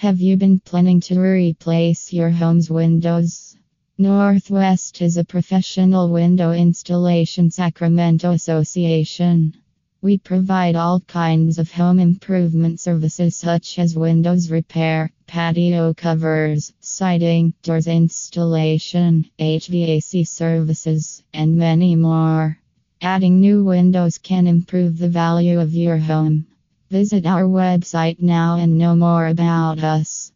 Have you been planning to replace your home's windows? Northwest is a professional window installation Sacramento association. We provide all kinds of home improvement services such as windows repair, patio covers, siding, doors installation, HVAC services, and many more. Adding new windows can improve the value of your home. Visit our website now and know more about us.